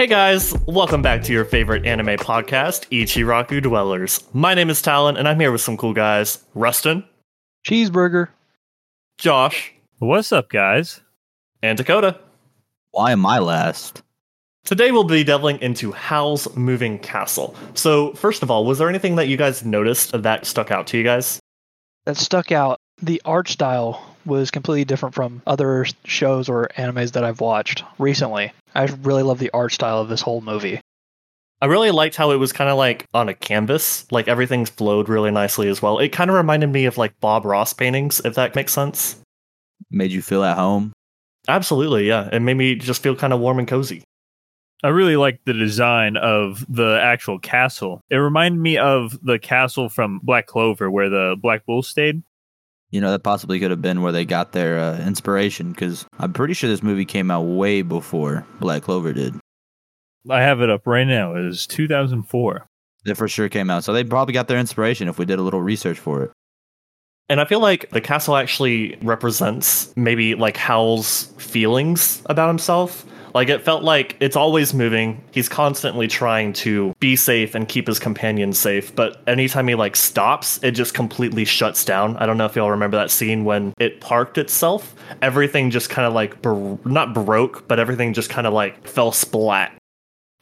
Hey guys, welcome back to your favorite anime podcast, Ichiraku Dwellers. My name is Talon, and I'm here with some cool guys Rustin, Cheeseburger. Josh, What's up, guys? and Dakota. Why am I last? Today we'll be delving into Howl's Moving Castle. So, first of all, was there anything that you guys noticed that stuck out to you guys? That stuck out. The art style was completely different from other shows or animes that I've watched recently. I really love the art style of this whole movie. I really liked how it was kind of like on a canvas, like everything flowed really nicely as well. It kind of reminded me of like Bob Ross paintings, if that makes sense. Made you feel at home? Absolutely, yeah. It made me just feel kind of warm and cozy. I really like the design of the actual castle. It reminded me of the castle from Black Clover where the Black Bull stayed. You know, that possibly could have been where they got their uh, inspiration because I'm pretty sure this movie came out way before Black Clover did. I have it up right now. It is 2004. It for sure came out. So they probably got their inspiration if we did a little research for it. And I feel like the castle actually represents maybe like Howl's feelings about himself. Like it felt like it's always moving. He's constantly trying to be safe and keep his companions safe, but anytime he like stops, it just completely shuts down. I don't know if y'all remember that scene when it parked itself. Everything just kind of like bro- not broke, but everything just kind of like fell splat.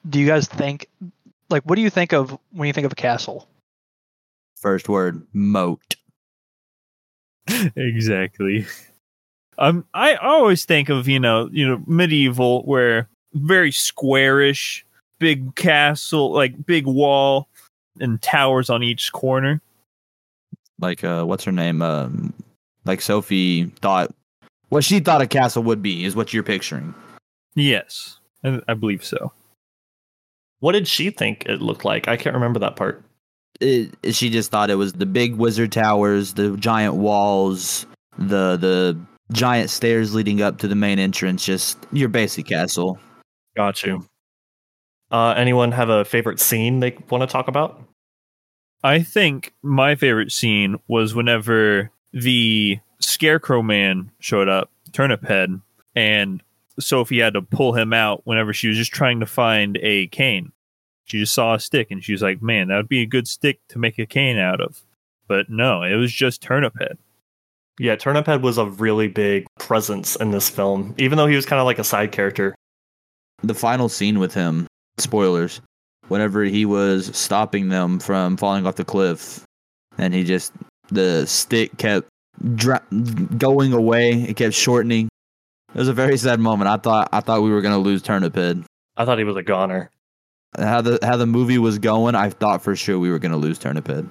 Do you guys think, like, what do you think of when you think of a castle? First word, moat. exactly. Um, I always think of you know you know medieval where very squarish, big castle, like big wall and towers on each corner. Like, uh, what's her name? Um, like Sophie thought, what she thought a castle would be is what you're picturing. Yes, I, I believe so. What did she think it looked like? I can't remember that part. It, she just thought it was the big wizard towers, the giant walls, the the giant stairs leading up to the main entrance. Just your basic castle. Got you. Uh, anyone have a favorite scene they want to talk about? I think my favorite scene was whenever the Scarecrow Man showed up, Turnip Head, and Sophie had to pull him out whenever she was just trying to find a cane. She just saw a stick and she was like, man, that would be a good stick to make a cane out of. But no, it was just Turnip Head. Yeah, Turnip Head was a really big presence in this film, even though he was kind of like a side character. The final scene with him, spoilers, whenever he was stopping them from falling off the cliff, and he just, the stick kept dra- going away, it kept shortening. It was a very sad moment. I thought I thought we were gonna lose Turnip Head. I thought he was a goner. How the how the movie was going, I thought for sure we were gonna lose Turnip Head.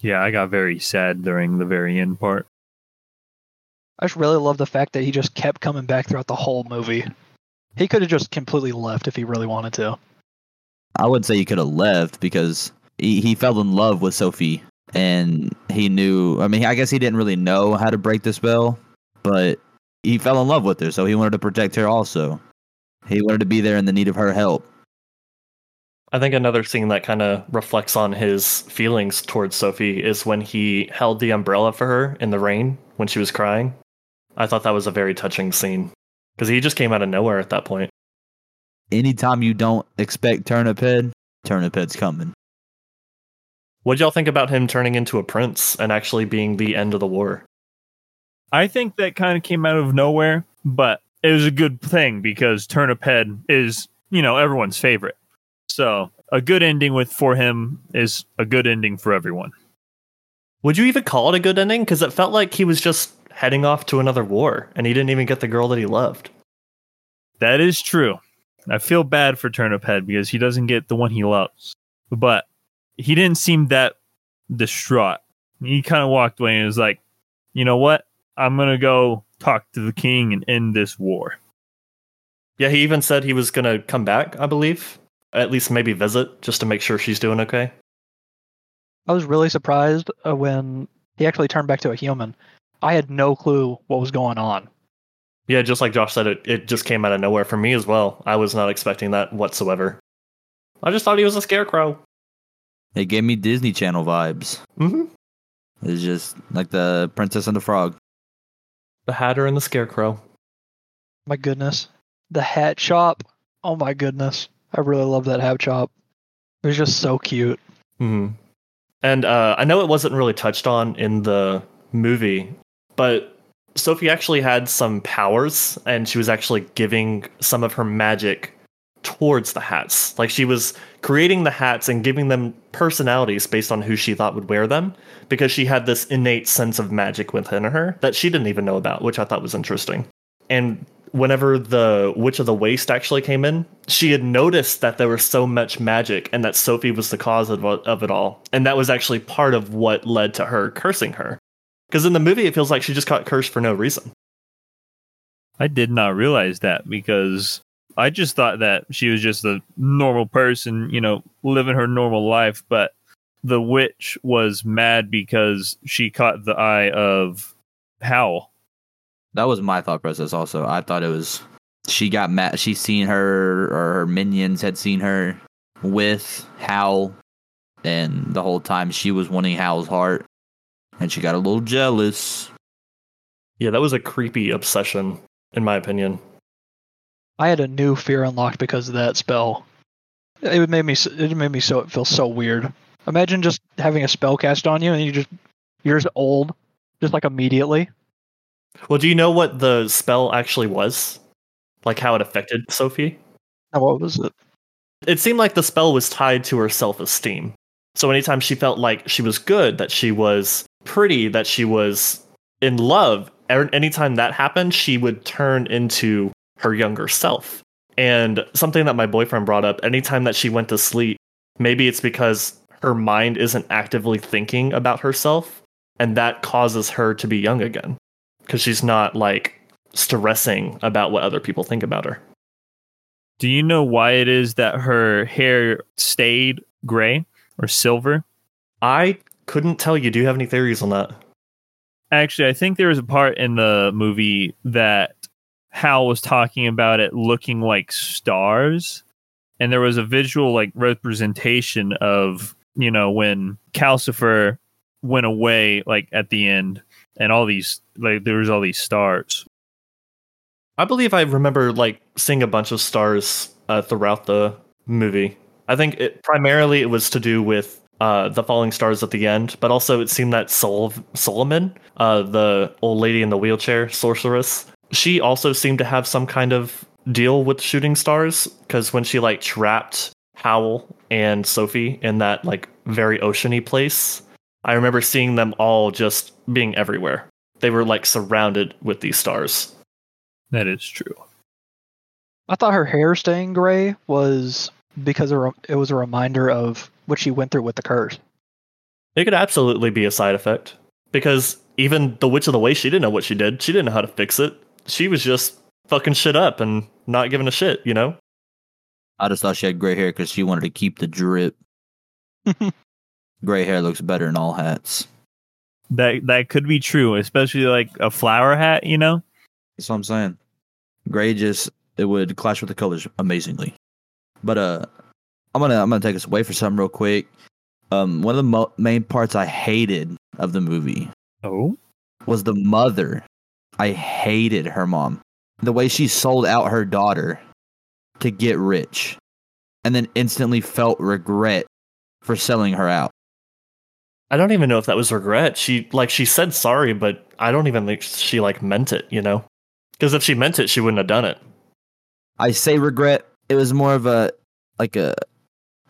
Yeah, I got very sad during the very end part. I just really love the fact that he just kept coming back throughout the whole movie. He could have just completely left if he really wanted to. I would say he could have left because he, he fell in love with Sophie and he knew. I mean, I guess he didn't really know how to break the spell, but he fell in love with her, so he wanted to protect her also. He wanted to be there in the need of her help. I think another scene that kind of reflects on his feelings towards Sophie is when he held the umbrella for her in the rain when she was crying. I thought that was a very touching scene because he just came out of nowhere at that point. Anytime you don't expect Turnip Head, Turnip Head's coming. What would y'all think about him turning into a prince and actually being the end of the war? I think that kind of came out of nowhere, but it was a good thing because Turnip Head is, you know, everyone's favorite. So a good ending with for him is a good ending for everyone. Would you even call it a good ending? Because it felt like he was just heading off to another war and he didn't even get the girl that he loved. That is true. I feel bad for Turnip Head because he doesn't get the one he loves. But he didn't seem that distraught. He kind of walked away and was like, you know what? I'm going to go talk to the king and end this war. Yeah, he even said he was going to come back, I believe. At least maybe visit just to make sure she's doing okay. I was really surprised uh, when he actually turned back to a human. I had no clue what was going on. Yeah, just like Josh said, it, it just came out of nowhere for me as well. I was not expecting that whatsoever. I just thought he was a scarecrow. It gave me Disney Channel vibes. hmm It's just like the Princess and the Frog. The Hatter and the Scarecrow. My goodness. The hat shop Oh my goodness. I really love that hat shop. It was just so cute. hmm And uh, I know it wasn't really touched on in the movie, but Sophie actually had some powers, and she was actually giving some of her magic towards the hats. Like she was creating the hats and giving them personalities based on who she thought would wear them, because she had this innate sense of magic within her that she didn't even know about, which I thought was interesting. And whenever the Witch of the Waste actually came in, she had noticed that there was so much magic and that Sophie was the cause of, of it all. And that was actually part of what led to her cursing her. Because in the movie, it feels like she just got cursed for no reason. I did not realize that because I just thought that she was just a normal person, you know, living her normal life. But the witch was mad because she caught the eye of Howl. That was my thought process. Also, I thought it was she got mad. She seen her or her minions had seen her with Howl, and the whole time she was wanting Howl's heart, and she got a little jealous. Yeah, that was a creepy obsession, in my opinion. I had a new fear unlocked because of that spell. It made me it made me so feel so weird. Imagine just having a spell cast on you and you just you're just old, just like immediately. Well, do you know what the spell actually was? Like how it affected Sophie? Now, What was it? It seemed like the spell was tied to her self esteem. So anytime she felt like she was good, that she was pretty, that she was in love, er- anytime that happened, she would turn into her younger self. And something that my boyfriend brought up, anytime that she went to sleep, maybe it's because her mind isn't actively thinking about herself, and that causes her to be young again. Because she's not like stressing about what other people think about her. Do you know why it is that her hair stayed gray or silver? I couldn't tell you. Do you have any theories on that? Actually, I think there was a part in the movie that Hal was talking about it looking like stars, and there was a visual like representation of you know when Calcifer went away, like at the end, and all these like there was all these stars. I believe I remember like seeing a bunch of stars uh, throughout the movie. I think it primarily it was to do with uh, the falling stars at the end, but also it seemed that Sol- Suliman, uh, the old lady in the wheelchair sorceress, she also seemed to have some kind of deal with shooting stars because when she like trapped Howl and Sophie in that like very oceany place, I remember seeing them all just being everywhere. They were like surrounded with these stars. That is true. I thought her hair staying gray was because it it was a reminder of what she went through with the curse. It could absolutely be a side effect because even the Witch of the Waste, she didn't know what she did. She didn't know how to fix it. She was just fucking shit up and not giving a shit, you know? I just thought she had gray hair because she wanted to keep the drip. gray hair looks better in all hats. That that could be true, especially like a flower hat. You know, That's what I'm saying. Gray just it would clash with the colors amazingly. But uh, I'm gonna I'm gonna take us away for something real quick. Um, one of the mo- main parts I hated of the movie oh, was the mother. I hated her mom. The way she sold out her daughter to get rich, and then instantly felt regret for selling her out. I don't even know if that was regret. She like she said sorry, but I don't even think she like meant it, you know? Because if she meant it, she wouldn't have done it. I say regret. It was more of a like a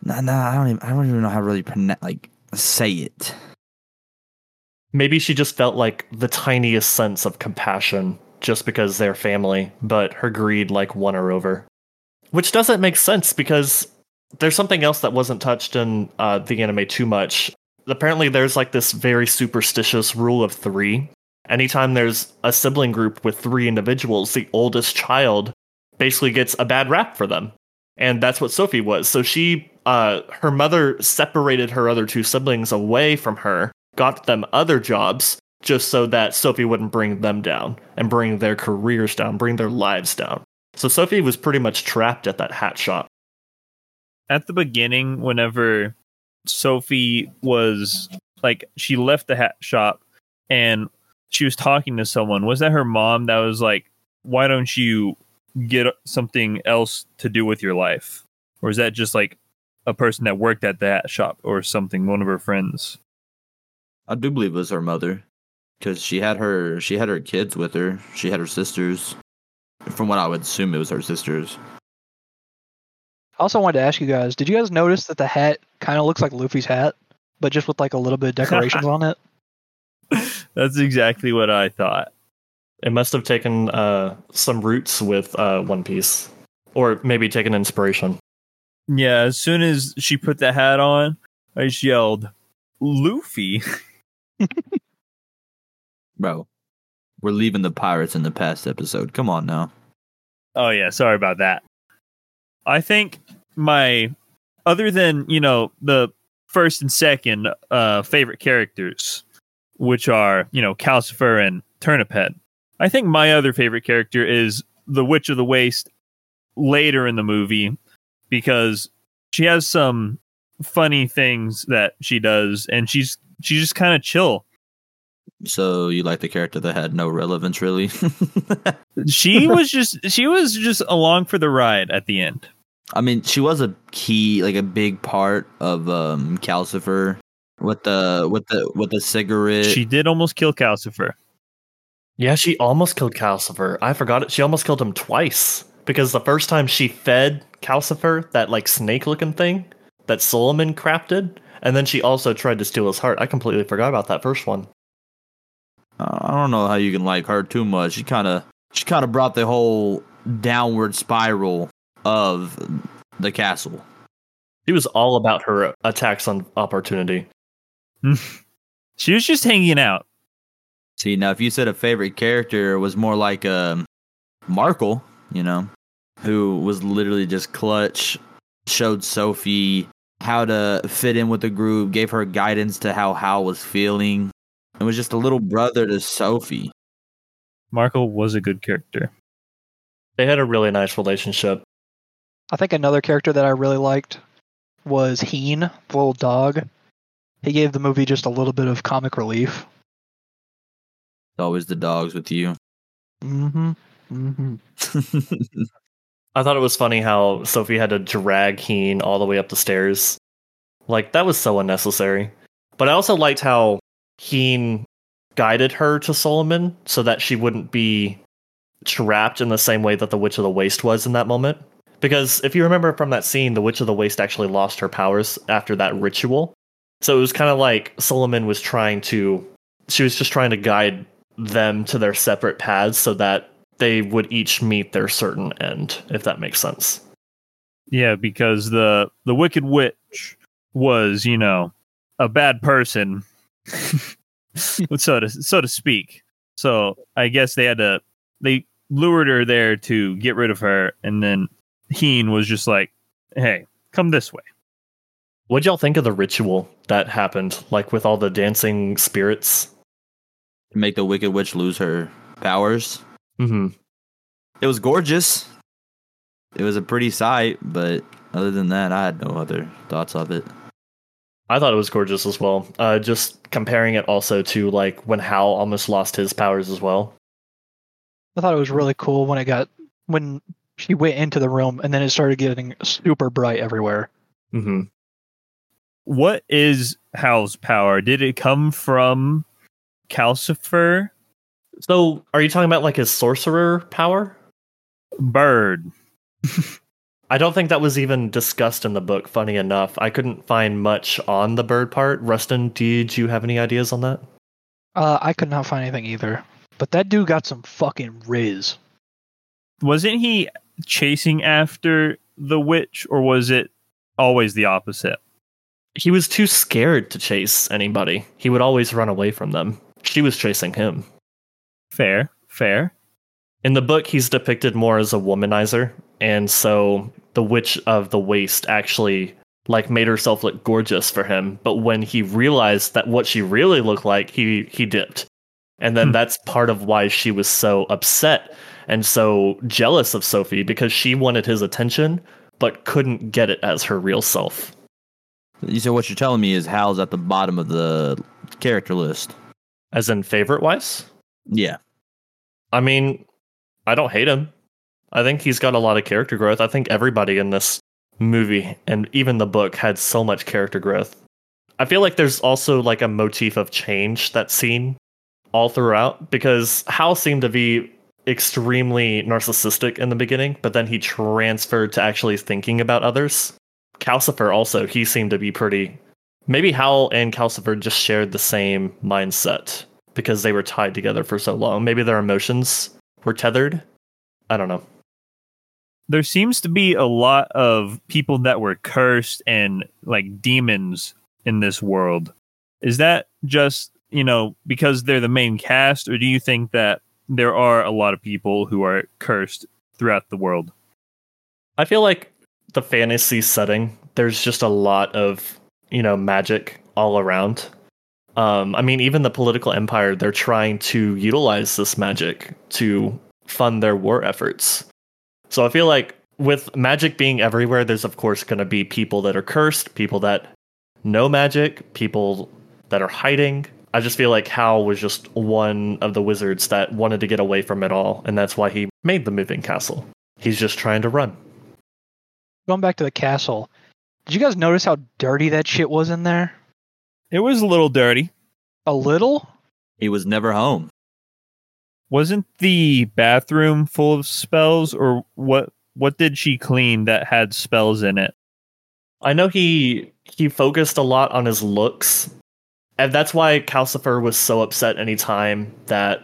nah nah. I don't even I don't even know how to really like say it. Maybe she just felt like the tiniest sense of compassion just because they're family, but her greed like won her over. Which doesn't make sense because there's something else that wasn't touched in uh, the anime too much. Apparently, there's like this very superstitious rule of three. Anytime there's a sibling group with three individuals, the oldest child basically gets a bad rap for them. And that's what Sophie was. So she, uh, her mother separated her other two siblings away from her got them other jobs just so that Sophie wouldn't bring them down and bring their careers down, bring their lives down. So Sophie was pretty much trapped at that hat shop. at the beginning, whenever Sophie was like she left the hat shop and she was talking to someone, was that her mom that was like, "Why don't you get something else to do with your life, or is that just like a person that worked at that shop or something? One of her friends. I do believe it was her mother, because she had her she had her kids with her. She had her sisters. From what I would assume, it was her sisters. I also wanted to ask you guys: Did you guys notice that the hat kind of looks like Luffy's hat, but just with like a little bit of decorations on it? That's exactly what I thought. It must have taken uh, some roots with uh, One Piece, or maybe taken inspiration. Yeah, as soon as she put the hat on, I just yelled, Luffy. Bro, we're leaving the pirates in the past episode. Come on now. Oh yeah, sorry about that. I think my other than, you know, the first and second uh favorite characters, which are, you know, Calcifer and Turnip Head. I think my other favorite character is the Witch of the Waste later in the movie because she has some funny things that she does and she's she's just kind of chill. So you like the character that had no relevance, really? She was just she was just along for the ride at the end. I mean, she was a key, like a big part of um Calcifer with the with the with the cigarette. She did almost kill Calcifer. Yeah, she almost killed Calcifer. I forgot it. She almost killed him twice because the first time she fed Calcifer that like snake-looking thing that Suliman crafted, and then she also tried to steal his heart. I completely forgot about that first one. I don't know how you can like her too much. She kind of she kind of brought the whole downward spiral of the castle. She was all about her attacks on opportunity. She was just hanging out. See, now if you said a favorite character was more like um Markl, you know, who was literally just clutch, showed Sophie how to fit in with the group, gave her guidance to how Hal was feeling. It was just a little brother to Sophie. Marco was a good character. They had a really nice relationship. I think another character that I really liked was Heen, the little dog. He gave the movie just a little bit of comic relief. It's always the dogs with you. Mm-hmm. Mm-hmm. I thought it was funny how Sophie had to drag Heen all the way up the stairs. Like that was so unnecessary. But I also liked how Heen guided her to Suliman so that she wouldn't be trapped in the same way that the Witch of the Waste was in that moment. Because if you remember from that scene, the Witch of the Waste actually lost her powers after that ritual. So it was kind of like Suliman was trying to, she was just trying to guide them to their separate paths so that they would each meet their certain end, if that makes sense. Yeah, because the the Wicked Witch was, you know, a bad person, so to so to speak. So I guess they had to they lured her there to get rid of her, and then Heen was just like, "Hey, come this way." What'd y'all think of the ritual that happened, like with all the dancing spirits? to make the Wicked Witch lose her powers. Hmm It was gorgeous. It was a pretty sight, but other than that, I had no other thoughts of it. I thought it was gorgeous as well. Uh, just comparing it also to like when Hal almost lost his powers as well. I thought it was really cool when it got when she went into the room and then it started getting super bright everywhere. Mm-hmm. What is Hal's power? Did it come from Calcifer? So, are you talking about like his sorcerer power? Bird. I don't think that was even discussed in the book. Funny enough, I couldn't find much on the bird part. Rustin, did you have any ideas on that? Uh, I could not find anything either. But that dude got some fucking riz. Wasn't he chasing after the witch, or was it always the opposite? He was too scared to chase anybody. He would always run away from them. She was chasing him. Fair, fair. In the book, he's depicted more as a womanizer, and so the Witch of the Waste actually like made herself look gorgeous for him. But when he realized that what she really looked like, he he dipped, and then Hmm. that's part of why she was so upset and so jealous of Sophie because she wanted his attention but couldn't get it as her real self. You said what you're telling me is Hal's at the bottom of the character list. As in favorite wise, Yeah. I mean, I don't hate him. I think he's got a lot of character growth. I think everybody in this movie and even the book had so much character growth. I feel like there's also like a motif of change that's seen all throughout because Hal seemed to be extremely narcissistic in the beginning, but then he transferred to actually thinking about others. Calcifer also, he seemed to be pretty. Maybe Hal and Calcifer just shared the same mindset because they were tied together for so long. Maybe their emotions were tethered. I don't know. There seems to be a lot of people that were cursed and like demons in this world. Is that just, you know, because they're the main cast, or do you think that there are a lot of people who are cursed throughout the world? I feel like the fantasy setting, there's just a lot of, you know, magic all around. Um, I mean, even the political empire, they're trying to utilize this magic to fund their war efforts. So I feel like with magic being everywhere, there's of course going to be people that are cursed, people that know magic, people that are hiding. I just feel like Hal was just one of the wizards that wanted to get away from it all, and that's why he made the moving castle. He's just trying to run. Going back to the castle, did you guys notice how dirty that shit was in there? It was a little dirty. A little? He was never home. Wasn't the bathroom full of spells, or what? What did she clean that had spells in it? I know he he focused a lot on his looks, and that's why Calcifer was so upset anytime that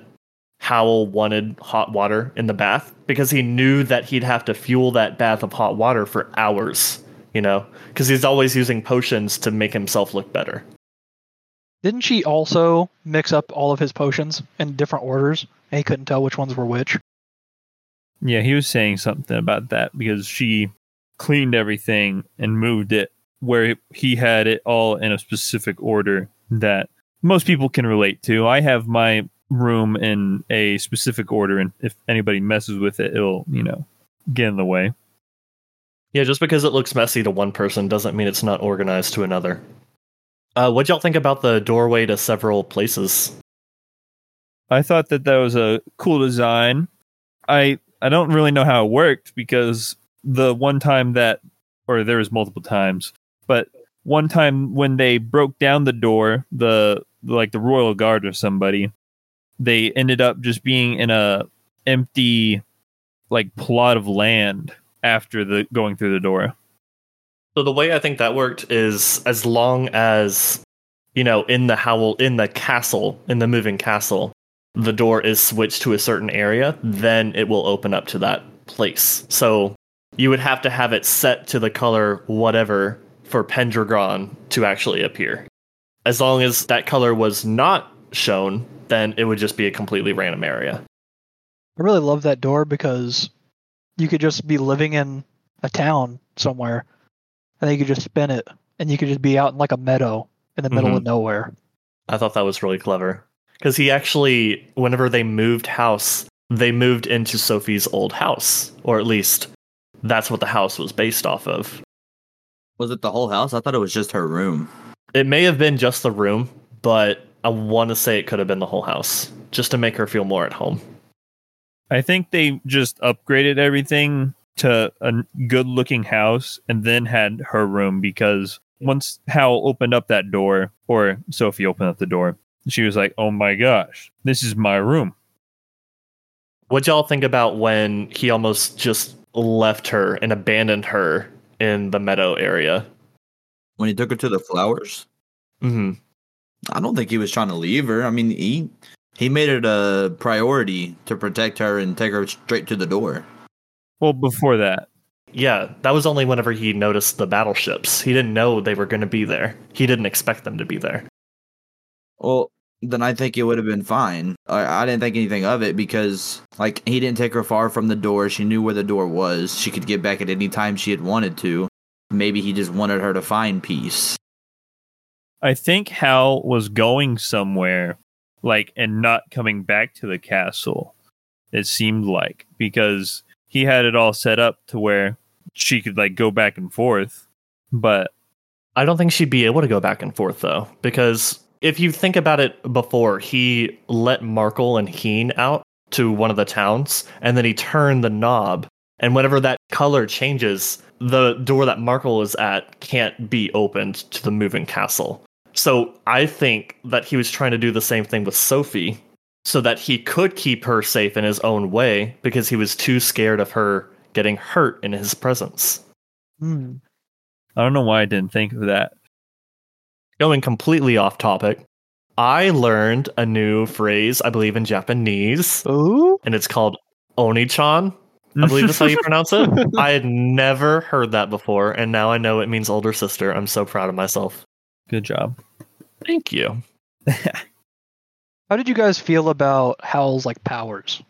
Howl wanted hot water in the bath because he knew that he'd have to fuel that bath of hot water for hours. You know, because he's always using potions to make himself look better. Didn't she also mix up all of his potions in different orders, and he couldn't tell which ones were which? Yeah, he was saying something about that because she cleaned everything and moved it where he had it all in a specific order that most people can relate to. I have my room in a specific order, and if anybody messes with it, it'll, you know, get in the way. Yeah, just because it looks messy to one person doesn't mean it's not organized to another. Uh, what y'all think about the doorway to several places? I thought that that was a cool design. I I don't really know how it worked because the one time that or there was multiple times, but one time when they broke down the door, the like the royal guard or somebody, they ended up just being in a empty like plot of land after the going through the door. So the way I think that worked is as long as you know in the howl in the castle in the moving castle the door is switched to a certain area, then it will open up to that place. So you would have to have it set to the color whatever for Pendragon to actually appear. As long as that color was not shown, then it would just be a completely random area. I really love that door because you could just be living in a town somewhere, and then you could just spin it, and you could just be out in like a meadow in the middle Mhm. of nowhere. I thought that was really clever. Because he actually, whenever they moved house, they moved into Sophie's old house. Or at least that's what the house was based off of. Was it the whole house? I thought it was just her room. It may have been just the room, but I want to say it could have been the whole house, just to make her feel more at home. I think they just upgraded everything to a good looking house and then had her room because once Hal opened up that door, or Sophie opened up the door, she was like, Oh my gosh, this is my room. What y'all think about when he almost just left her and abandoned her in the meadow area? When he took her to the flowers, hmm I don't think he was trying to leave her. I mean, he he made it a priority to protect her and take her straight to the door. Well, before that, Yeah, that was only whenever he noticed the battleships. He didn't know they were going to be there. He didn't expect them to be there. Well, then I think it would have been fine. I, I didn't think anything of it because, like, he didn't take her far from the door. She knew where the door was. She could get back at any time she had wanted to. Maybe he just wanted her to find peace. I think Hal was going somewhere, like, and not coming back to the castle. It seemed like because he had it all set up to where she could like go back and forth, but I don't think she'd be able to go back and forth though, because if you think about it before, he let Markl and Heen out to one of the towns, and then he turned the knob And whenever that color changes, the door that Markl is at can't be opened to the moving castle. So I think that he was trying to do the same thing with Sophie so that he could keep her safe in his own way because he was too scared of her getting hurt in his presence. Hmm. I don't know why I didn't think of that. Going completely off topic, I learned a new phrase, I believe, in Japanese, Ooh. and it's called Oni-chan. I believe that's how you pronounce it. I had never heard that before, and now I know it means older sister. I'm so proud of myself. Good job. Thank you. How did you guys feel about Howl's like powers?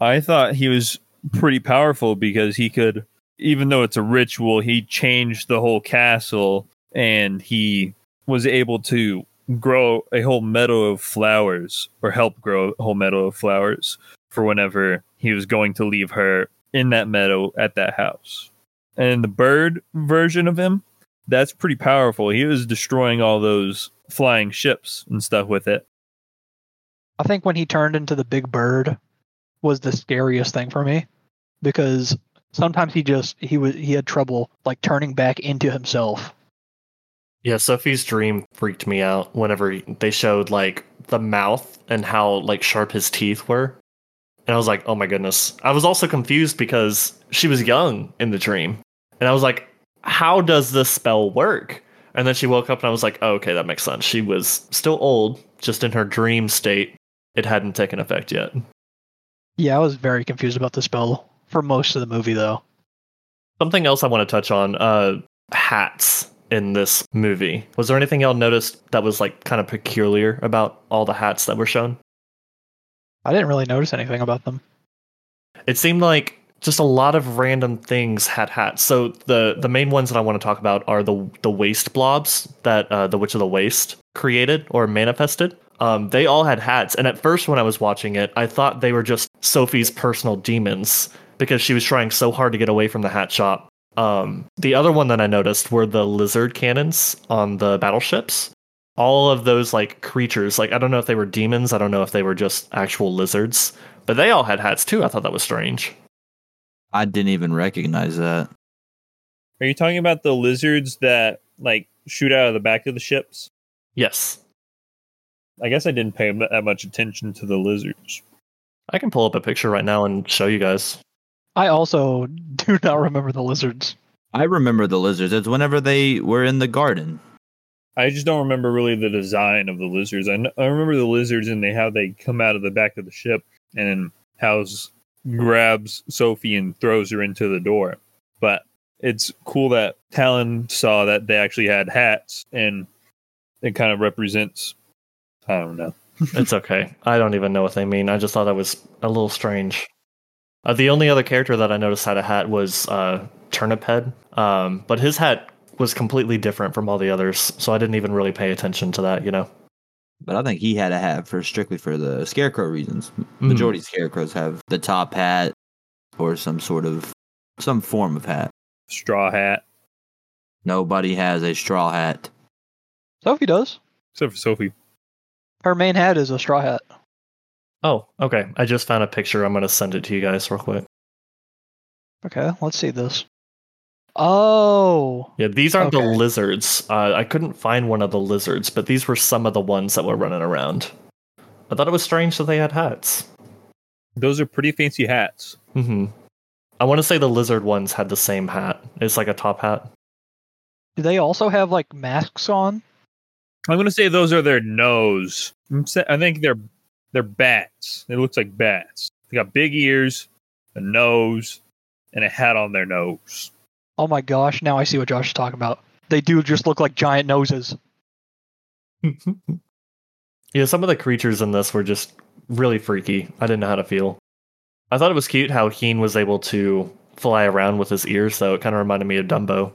I thought he was pretty powerful because he could, even though it's a ritual, he changed the whole castle and he was able to grow a whole meadow of flowers or help grow a whole meadow of flowers for whenever he was going to leave her in that meadow at that house. And the bird version of him, that's pretty powerful. He was destroying all those flying ships and stuff with it. I think when he turned into the big bird was the scariest thing for me because sometimes he just he was he had trouble like turning back into himself. Yeah, Sophie's dream freaked me out whenever they showed like the mouth and how like sharp his teeth were. And I was like, "Oh my goodness." I was also confused because she was young in the dream. And I was like, "How does this spell work?" And then she woke up and I was like, oh, "Okay, that makes sense. She was still old, just in her dream state. It hadn't taken effect yet." Yeah, I was very confused about the spell for most of the movie though. Something else I want to touch on, uh hats in this movie. Was there anything y'all noticed that was like kind of peculiar about all the hats that were shown? I didn't really notice anything about them. It seemed like just a lot of random things had hats. So the the main ones that I want to talk about are the the waste blobs that uh, the Witch of the Waste created or manifested. Um, they all had hats, and at first when I was watching it, I thought they were just Sophie's personal demons because she was trying so hard to get away from the hat shop. Um, the other one that I noticed were the lizard cannons on the battleships. All of those like creatures, like I don't know if they were demons, I don't know if they were just actual lizards, but they all had hats too. I thought that was strange. I didn't even recognize that. Are you talking about the lizards that like shoot out of the back of the ships? Yes. I guess I didn't pay that much attention to the lizards. I can pull up a picture right now and show you guys. I also do not remember the lizards. I remember the lizards. It's whenever they were in the garden. I just don't remember really the design of the lizards. I, kn- I remember the lizards and they how they come out of the back of the ship and House grabs Sophie and throws her into the door. But it's cool that Talon saw that they actually had hats and it kind of represents I don't know. It's okay. I don't even know what they mean. I just thought that was a little strange. Uh, the only other character that I noticed had a hat was uh, Turnip Head, um, but his hat was completely different from all the others, so I didn't even really pay attention to that. You know. But I think he had a hat for strictly for the scarecrow reasons. Mhm. Majority of scarecrows have the top hat or some sort of some form of hat. Straw hat. Nobody has a straw hat. Sophie does. Except for Sophie. Her main hat is a straw hat. Oh, okay. I just found a picture. I'm gonna send it to you guys real quick. Okay, let's see this. Oh, Yeah, these aren't the lizards. Uh, I couldn't find one of the lizards, but these were some of the ones that were running around. I thought it was strange that they had hats. Those are pretty fancy hats. hmm I want to say the lizard ones had the same hat. It's like a top hat. do they also have like masks on? I'm gonna say those are their nose. I'm sa- I think they're they're bats. It looks like bats. They got big ears, a nose, and a hat on their nose. Oh my gosh, now I see what Josh is talking about. They do just look like giant noses. yeah, some of the creatures in this were just really freaky. I didn't know how to feel. I thought it was cute how Heen was able to fly around with his ears, though. It kind of reminded me of Dumbo.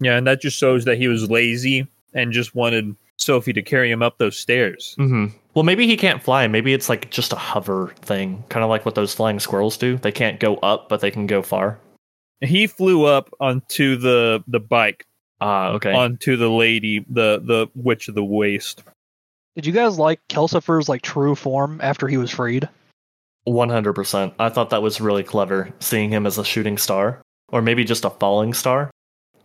Yeah, and that just shows that he was lazy and just wanted Sophie to carry him up those stairs. hmm Well, maybe he can't fly. Maybe it's like just a hover thing, kind of like what those flying squirrels do. They can't go up, but they can go far. He flew up onto the the bike Ah, okay. onto the lady, the the witch of the waste. Did you guys like Calcifer's like true form after he was freed? 100%. I thought that was really clever, seeing him as a shooting star, or maybe just a falling star.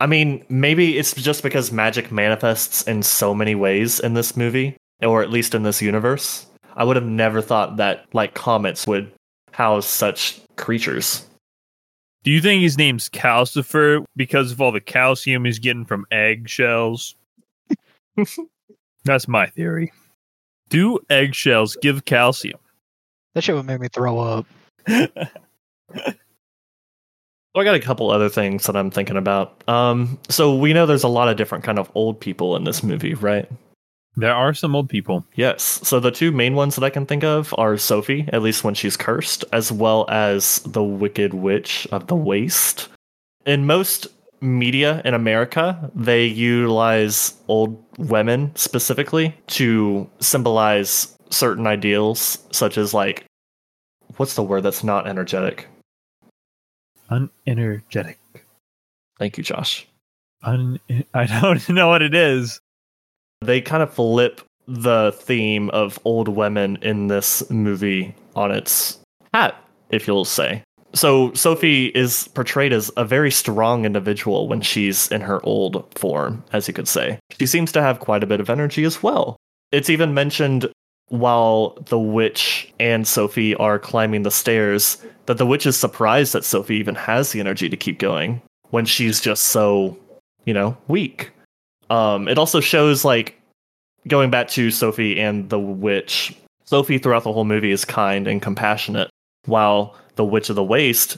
I mean, maybe it's just because magic manifests in so many ways in this movie, or at least in this universe. I would have never thought that, like, comets would house such creatures. Do you think his name's Calcifer because of all the calcium he's getting from eggshells? That's my theory. Do eggshells give calcium? That shit would make me throw up. I got a couple other things that I'm thinking about. Um, so we know there's a lot of different kind of old people in this movie, right? There are some old people. Yes. So the two main ones that I can think of are Sophie, at least when she's cursed, as well as the Wicked Witch of the Waste. In most media in America, they utilize old women specifically to symbolize certain ideals, such as like, what's the word that's not energetic? Unenergetic. Thank you, Josh. Un- I don't know what it is. They kind of flip the theme of old women in this movie on its hat, if you'll say. So Sophie is portrayed as a very strong individual when she's in her old form, as you could say. She seems to have quite a bit of energy as well. It's even mentioned while the witch and Sophie are climbing the stairs that the witch is surprised that Sophie even has the energy to keep going when she's just so, you know, weak. Um, it also shows like going back to Sophie and the witch. Sophie throughout the whole movie is kind and compassionate, while the witch of the waste,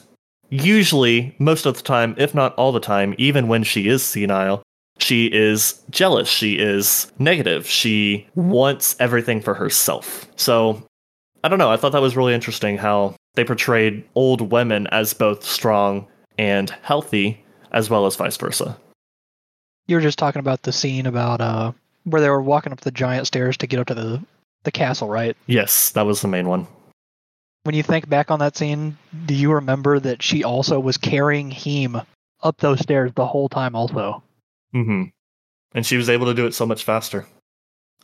usually most of the time, if not all the time, even when she is senile, she is jealous. She is negative. She wants everything for herself. So I don't know. I thought that was really interesting how they portrayed old women as both strong and healthy, as well as vice versa. You were just talking about the scene about uh where they were walking up the giant stairs to get up to the the castle, right? Yes, that was the main one. When you think back on that scene, do you remember that she also was carrying him up those stairs the whole time also? Hmm And she was able to do it so much faster.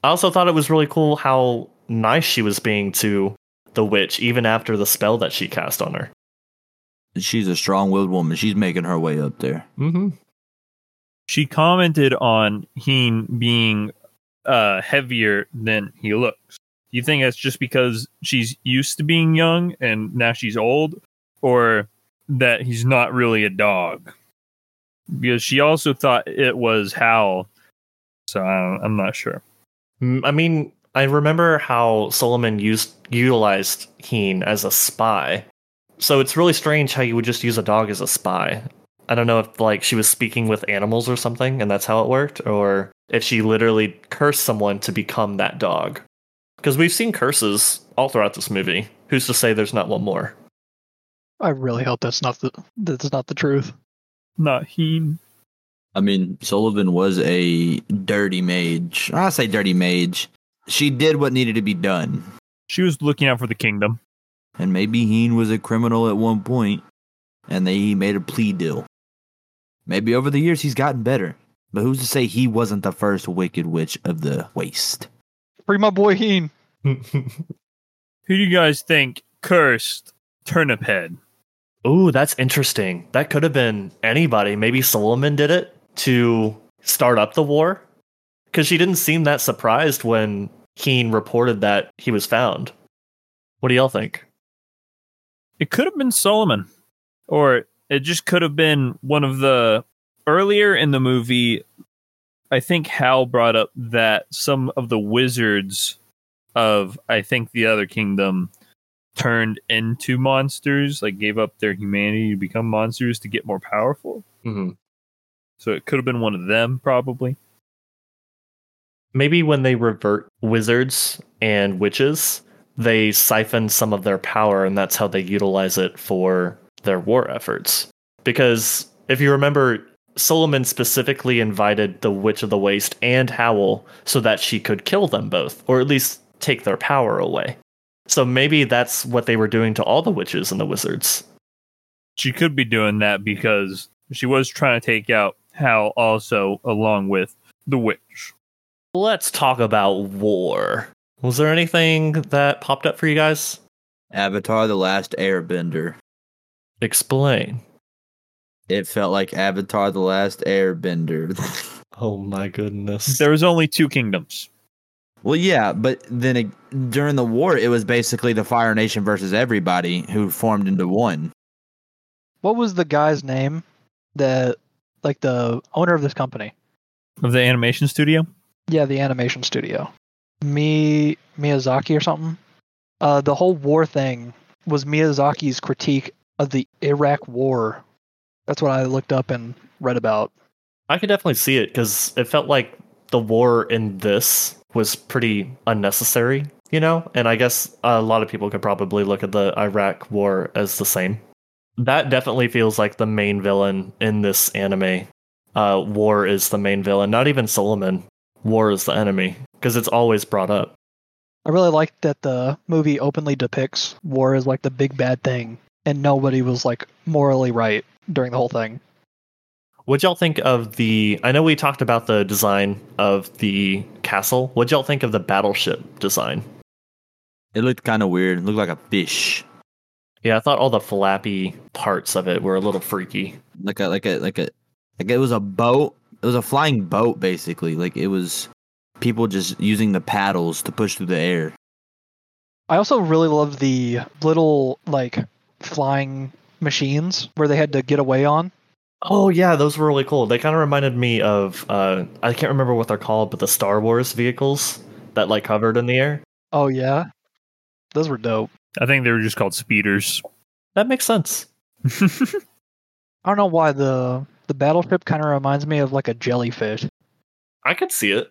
I also thought it was really cool how nice she was being to the witch, even after the spell that she cast on her. She's a strong-willed woman. She's making her way up there. Mm-hmm. She commented on Heen being uh, heavier than he looks. Do you think that's just because she's used to being young and now she's old, or that he's not really a dog? Because she also thought it was Hal, so I don't, I'm not sure. Mm, I mean, I remember how Suliman used utilized Heen as a spy. So it's really strange how you would just use a dog as a spy. I don't know if like she was speaking with animals or something and that's how it worked or if she literally cursed someone to become that dog. Because we've seen curses all throughout this movie. Who's to say there's not one more? I really hope that's not the that's not the truth. Not Heen. I mean, Suliman was a dirty mage. I say dirty mage. She did what needed to be done. She was looking out for the kingdom. And maybe Heen was a criminal at one point, and they made a plea deal. Maybe over the years he's gotten better. But who's to say he wasn't the first wicked witch of the waste? Free my boy Heen. Who do you guys think cursed Turnip Head? Ooh, that's interesting. That could have been anybody. Maybe Suliman did it to start up the war. Because she didn't seem that surprised when Keen reported that he was found. What do y'all think? It could have been Suliman, or it just could have been one of the earlier in the movie. I think Hal brought up that some of the wizards of I think the other kingdom turned into monsters, like gave up their humanity to become monsters to get more powerful. hmm So it could have been one of them, probably. Maybe when they revert wizards and witches, they siphon some of their power, and that's how they utilize it for their war efforts. Because if you remember, Suliman specifically invited the Witch of the Waste and Howl so that she could kill them both, or at least take their power away. So maybe that's what they were doing to all the witches and the wizards. She could be doing that because she was trying to take out Hal also, along with the witch. Let's talk about war. Was there anything that popped up for you guys? Avatar: The Last Airbender. Explain. It felt like Avatar: The Last Airbender. Oh my goodness. There was only two kingdoms. Well, yeah, but then it, during the war, it was basically the Fire Nation versus everybody who formed into one. What was the guy's name that, like, the owner of this company? Of the animation studio? Yeah, the animation studio. Mi Miyazaki or something. Uh, the whole war thing was Miyazaki's critique of the Iraq War. That's what I looked up and read about. I could definitely see it because it felt like the war in this was pretty unnecessary, you know? And I guess a lot of people could probably look at the Iraq war as the same. That definitely feels like the main villain in this anime. Uh, war is the main villain, not even Suliman. War is the enemy because it's always brought up. I really liked that the movie openly depicts war as like the big bad thing, and nobody was like morally right during the whole thing. What'd y'all think of the? I know we talked about the design of the castle. What'd y'all think of the battleship design? It looked kind of weird. It looked like a fish, Yeah, I thought all the flappy parts of it were a little freaky. like a like a like a like it was a boat. It was a flying boat, basically. Like it was people just using the paddles to push through the air. I also really loved the little like flying machines where they had to get away on. Oh yeah, those were really cool. They kind of reminded me of uh, I can't remember what they're called, but the Star Wars vehicles that like hovered in the air. Oh yeah, those were dope. I think they were just called speeders. That makes sense. I don't know why the the battleship kind of reminds me of like a jellyfish. I could see it.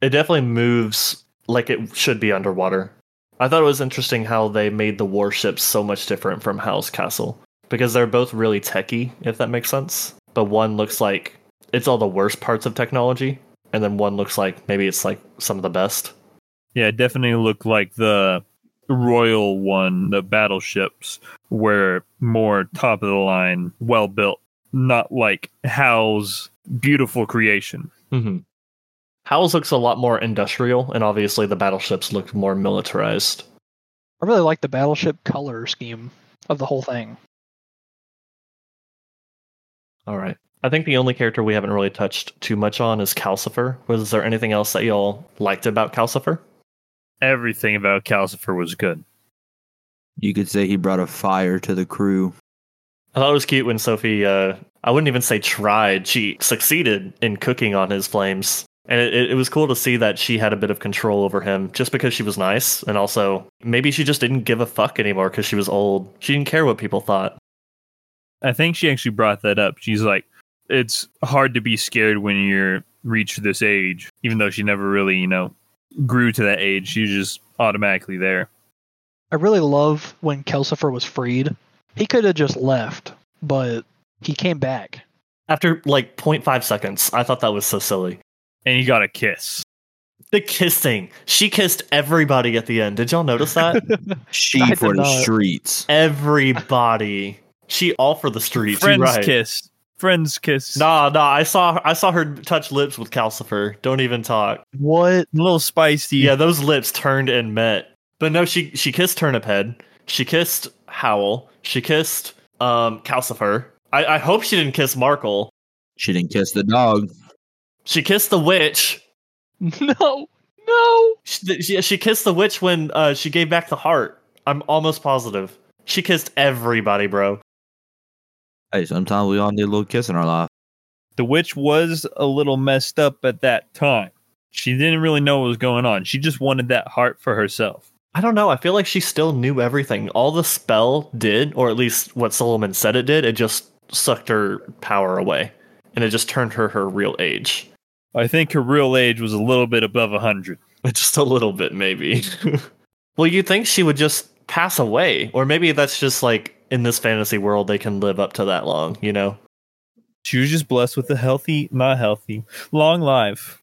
It definitely moves like it should be underwater. I thought it was interesting how they made the warships so much different from Howl's Castle because they're both really techy, if that makes sense. But one looks like it's all the worst parts of technology, and then one looks like maybe it's like some of the best. Yeah, it definitely looked like the royal one, the battleships were more top of the line, well built, not like Howl's beautiful creation. Mm-hmm. Howl's looks a lot more industrial, and obviously the battleships look more militarized. I really like the battleship color scheme of the whole thing. All right. I think the only character we haven't really touched too much on is Calcifer. Was there anything else that y'all liked about Calcifer? Everything about Calcifer was good. You could say he brought a fire to the crew. I thought it was cute when Sophie, uh, I wouldn't even say tried, she succeeded in cooking on his flames. And it, it was cool to see that she had a bit of control over him just because she was nice. And also, maybe she just didn't give a fuck anymore because she was old. She didn't care what people thought. I think she actually brought that up. She's like, it's hard to be scared when you're reached this age, even though she never really, you know, grew to that age. She's just automatically there. I really love when Calcifer was freed. He could have just left, but he came back. After like 0.5 seconds, I thought that was so silly. And you got a kiss. The kissing. She kissed everybody at the end. Did y'all notice that? She I for the not. streets. everybody. She all for the streets. Friends right. kiss. Friends kiss. Nah, nah. I saw I saw her touch lips with Calcifer. Don't even talk. What? A little spicy. Yeah, those lips turned and met. But no, she she kissed Turnip Head. She kissed Howl. She kissed um Calcifer. I, I hope she didn't kiss Markl. She didn't kiss the dog. She kissed the witch. No, no. She, she, she kissed the witch when uh, she gave back the heart. I'm almost positive. She kissed everybody, bro. Hey, sometimes we all need a little kiss in our life. The witch was a little messed up at that time. She didn't really know what was going on. She just wanted that heart for herself. I don't know. I feel like she still knew everything. All the spell did, or at least what Suliman said it did, it just sucked her power away. And it just turned her her real age. I think her real age was a little bit above 100. Just a little bit, maybe. well, you'd think she would just pass away. Or maybe that's just like in this fantasy world, they can live up to that long, you know? She was just blessed with a healthy, not healthy, long life.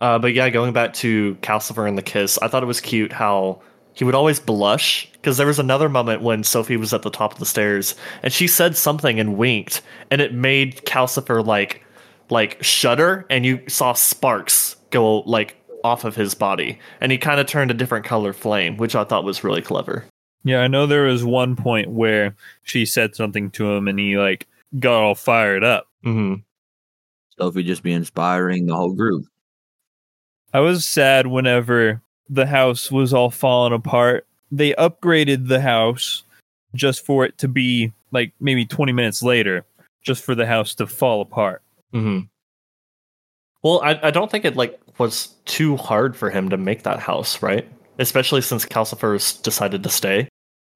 Uh, but yeah, going back to Calcifer and the kiss, I thought it was cute how he would always blush because there was another moment when Sophie was at the top of the stairs and she said something and winked, and it made Calcifer like like shudder, and you saw sparks go like off of his body, and he kind of turned a different color flame, which I thought was really clever. Yeah, I know there was one point where she said something to him and he like got all fired up. hmm Sophie just be inspiring the whole group. I was sad whenever the house was all falling apart. They upgraded the house just for it to be like maybe 20 minutes later, just for the house to fall apart. hmm Well, I, I don't think it like was too hard for him to make that house, right? Especially since Calcifer's decided to stay.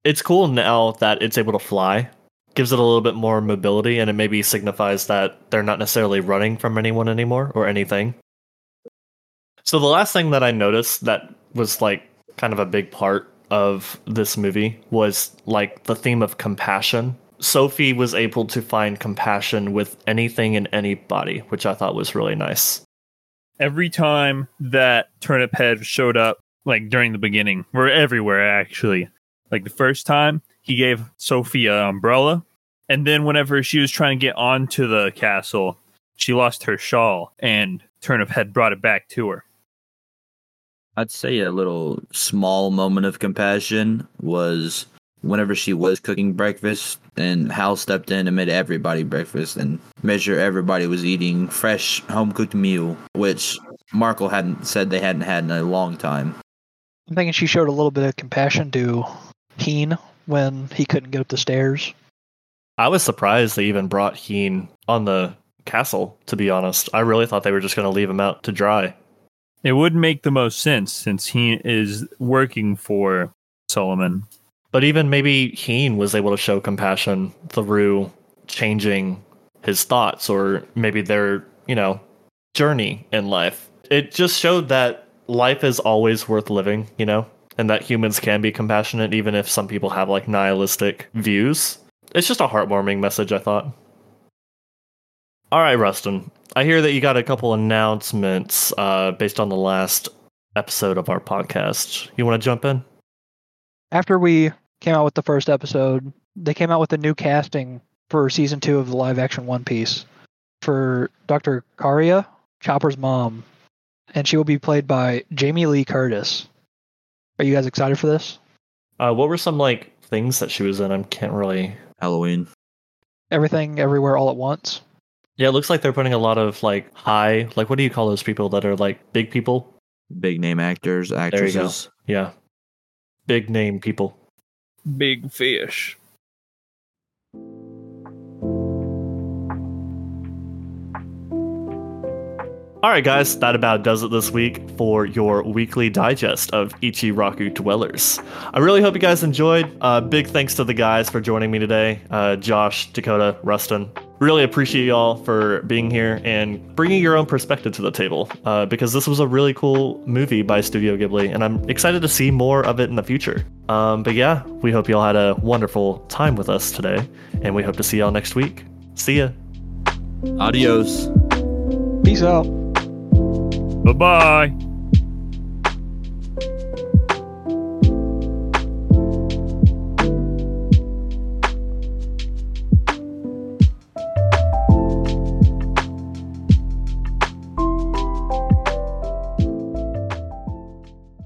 It's cool now that it's able to fly. Gives it a little bit more mobility, and it maybe signifies that they're not necessarily running from anyone anymore or anything. So the last thing that I noticed that was like kind of a big part of this movie was like the theme of compassion. Sophie was able to find compassion with anything and anybody, which I thought was really nice. Every time that Turnip Head showed up, like during the beginning, or everywhere actually, like the first time, he gave Sophie an umbrella. And then whenever she was trying to get onto the castle, she lost her shawl and Turnip had brought it back to her. I'd say a little small moment of compassion was whenever she was cooking breakfast and Howl stepped in and made everybody breakfast and made sure everybody was eating fresh home cooked meal, which Markl hadn't said they hadn't had in a long time. I'm thinking she showed a little bit of compassion to Heen when he couldn't get up the stairs. I was surprised they even brought Heen on the castle, to be honest. I really thought they were just going to leave him out to dry. It would make the most sense since he is working for Suliman. But even maybe Heen was able to show compassion through changing his thoughts or maybe their, you know, journey in life. It just showed that life is always worth living, you know, and that humans can be compassionate even if some people have like nihilistic views. It's just a heartwarming message, I thought. All right, Rustin. I hear that you got a couple announcements uh, based on the last episode of our podcast. You want to jump in? After we came out with the first episode, they came out with a new casting for season two of the live action One Piece for Dr. Kureha, Chopper's mom, and she will be played by Jamie Lee Curtis. Are you guys excited for this? Uh, what were some like things that she was in? I can't really. Halloween. Everything, everywhere, all at once. Yeah, it looks like they're putting a lot of like high, like what do you call those people that are like big people? Big name actors, you go. actresses. Yeah, big name people. Big fish. All right, guys, that about does it this week for your weekly digest of Ichiraku Dwellers. I really hope you guys enjoyed. Uh, big thanks to the guys for joining me today uh, Josh, Dakota, Rustin. Really appreciate y'all for being here and bringing your own perspective to the table uh, because this was a really cool movie by Studio Ghibli, and I'm excited to see more of it in the future. Um, but yeah, we hope y'all had a wonderful time with us today, and we hope to see y'all next week. See ya. Adios. Peace out. Bye bye.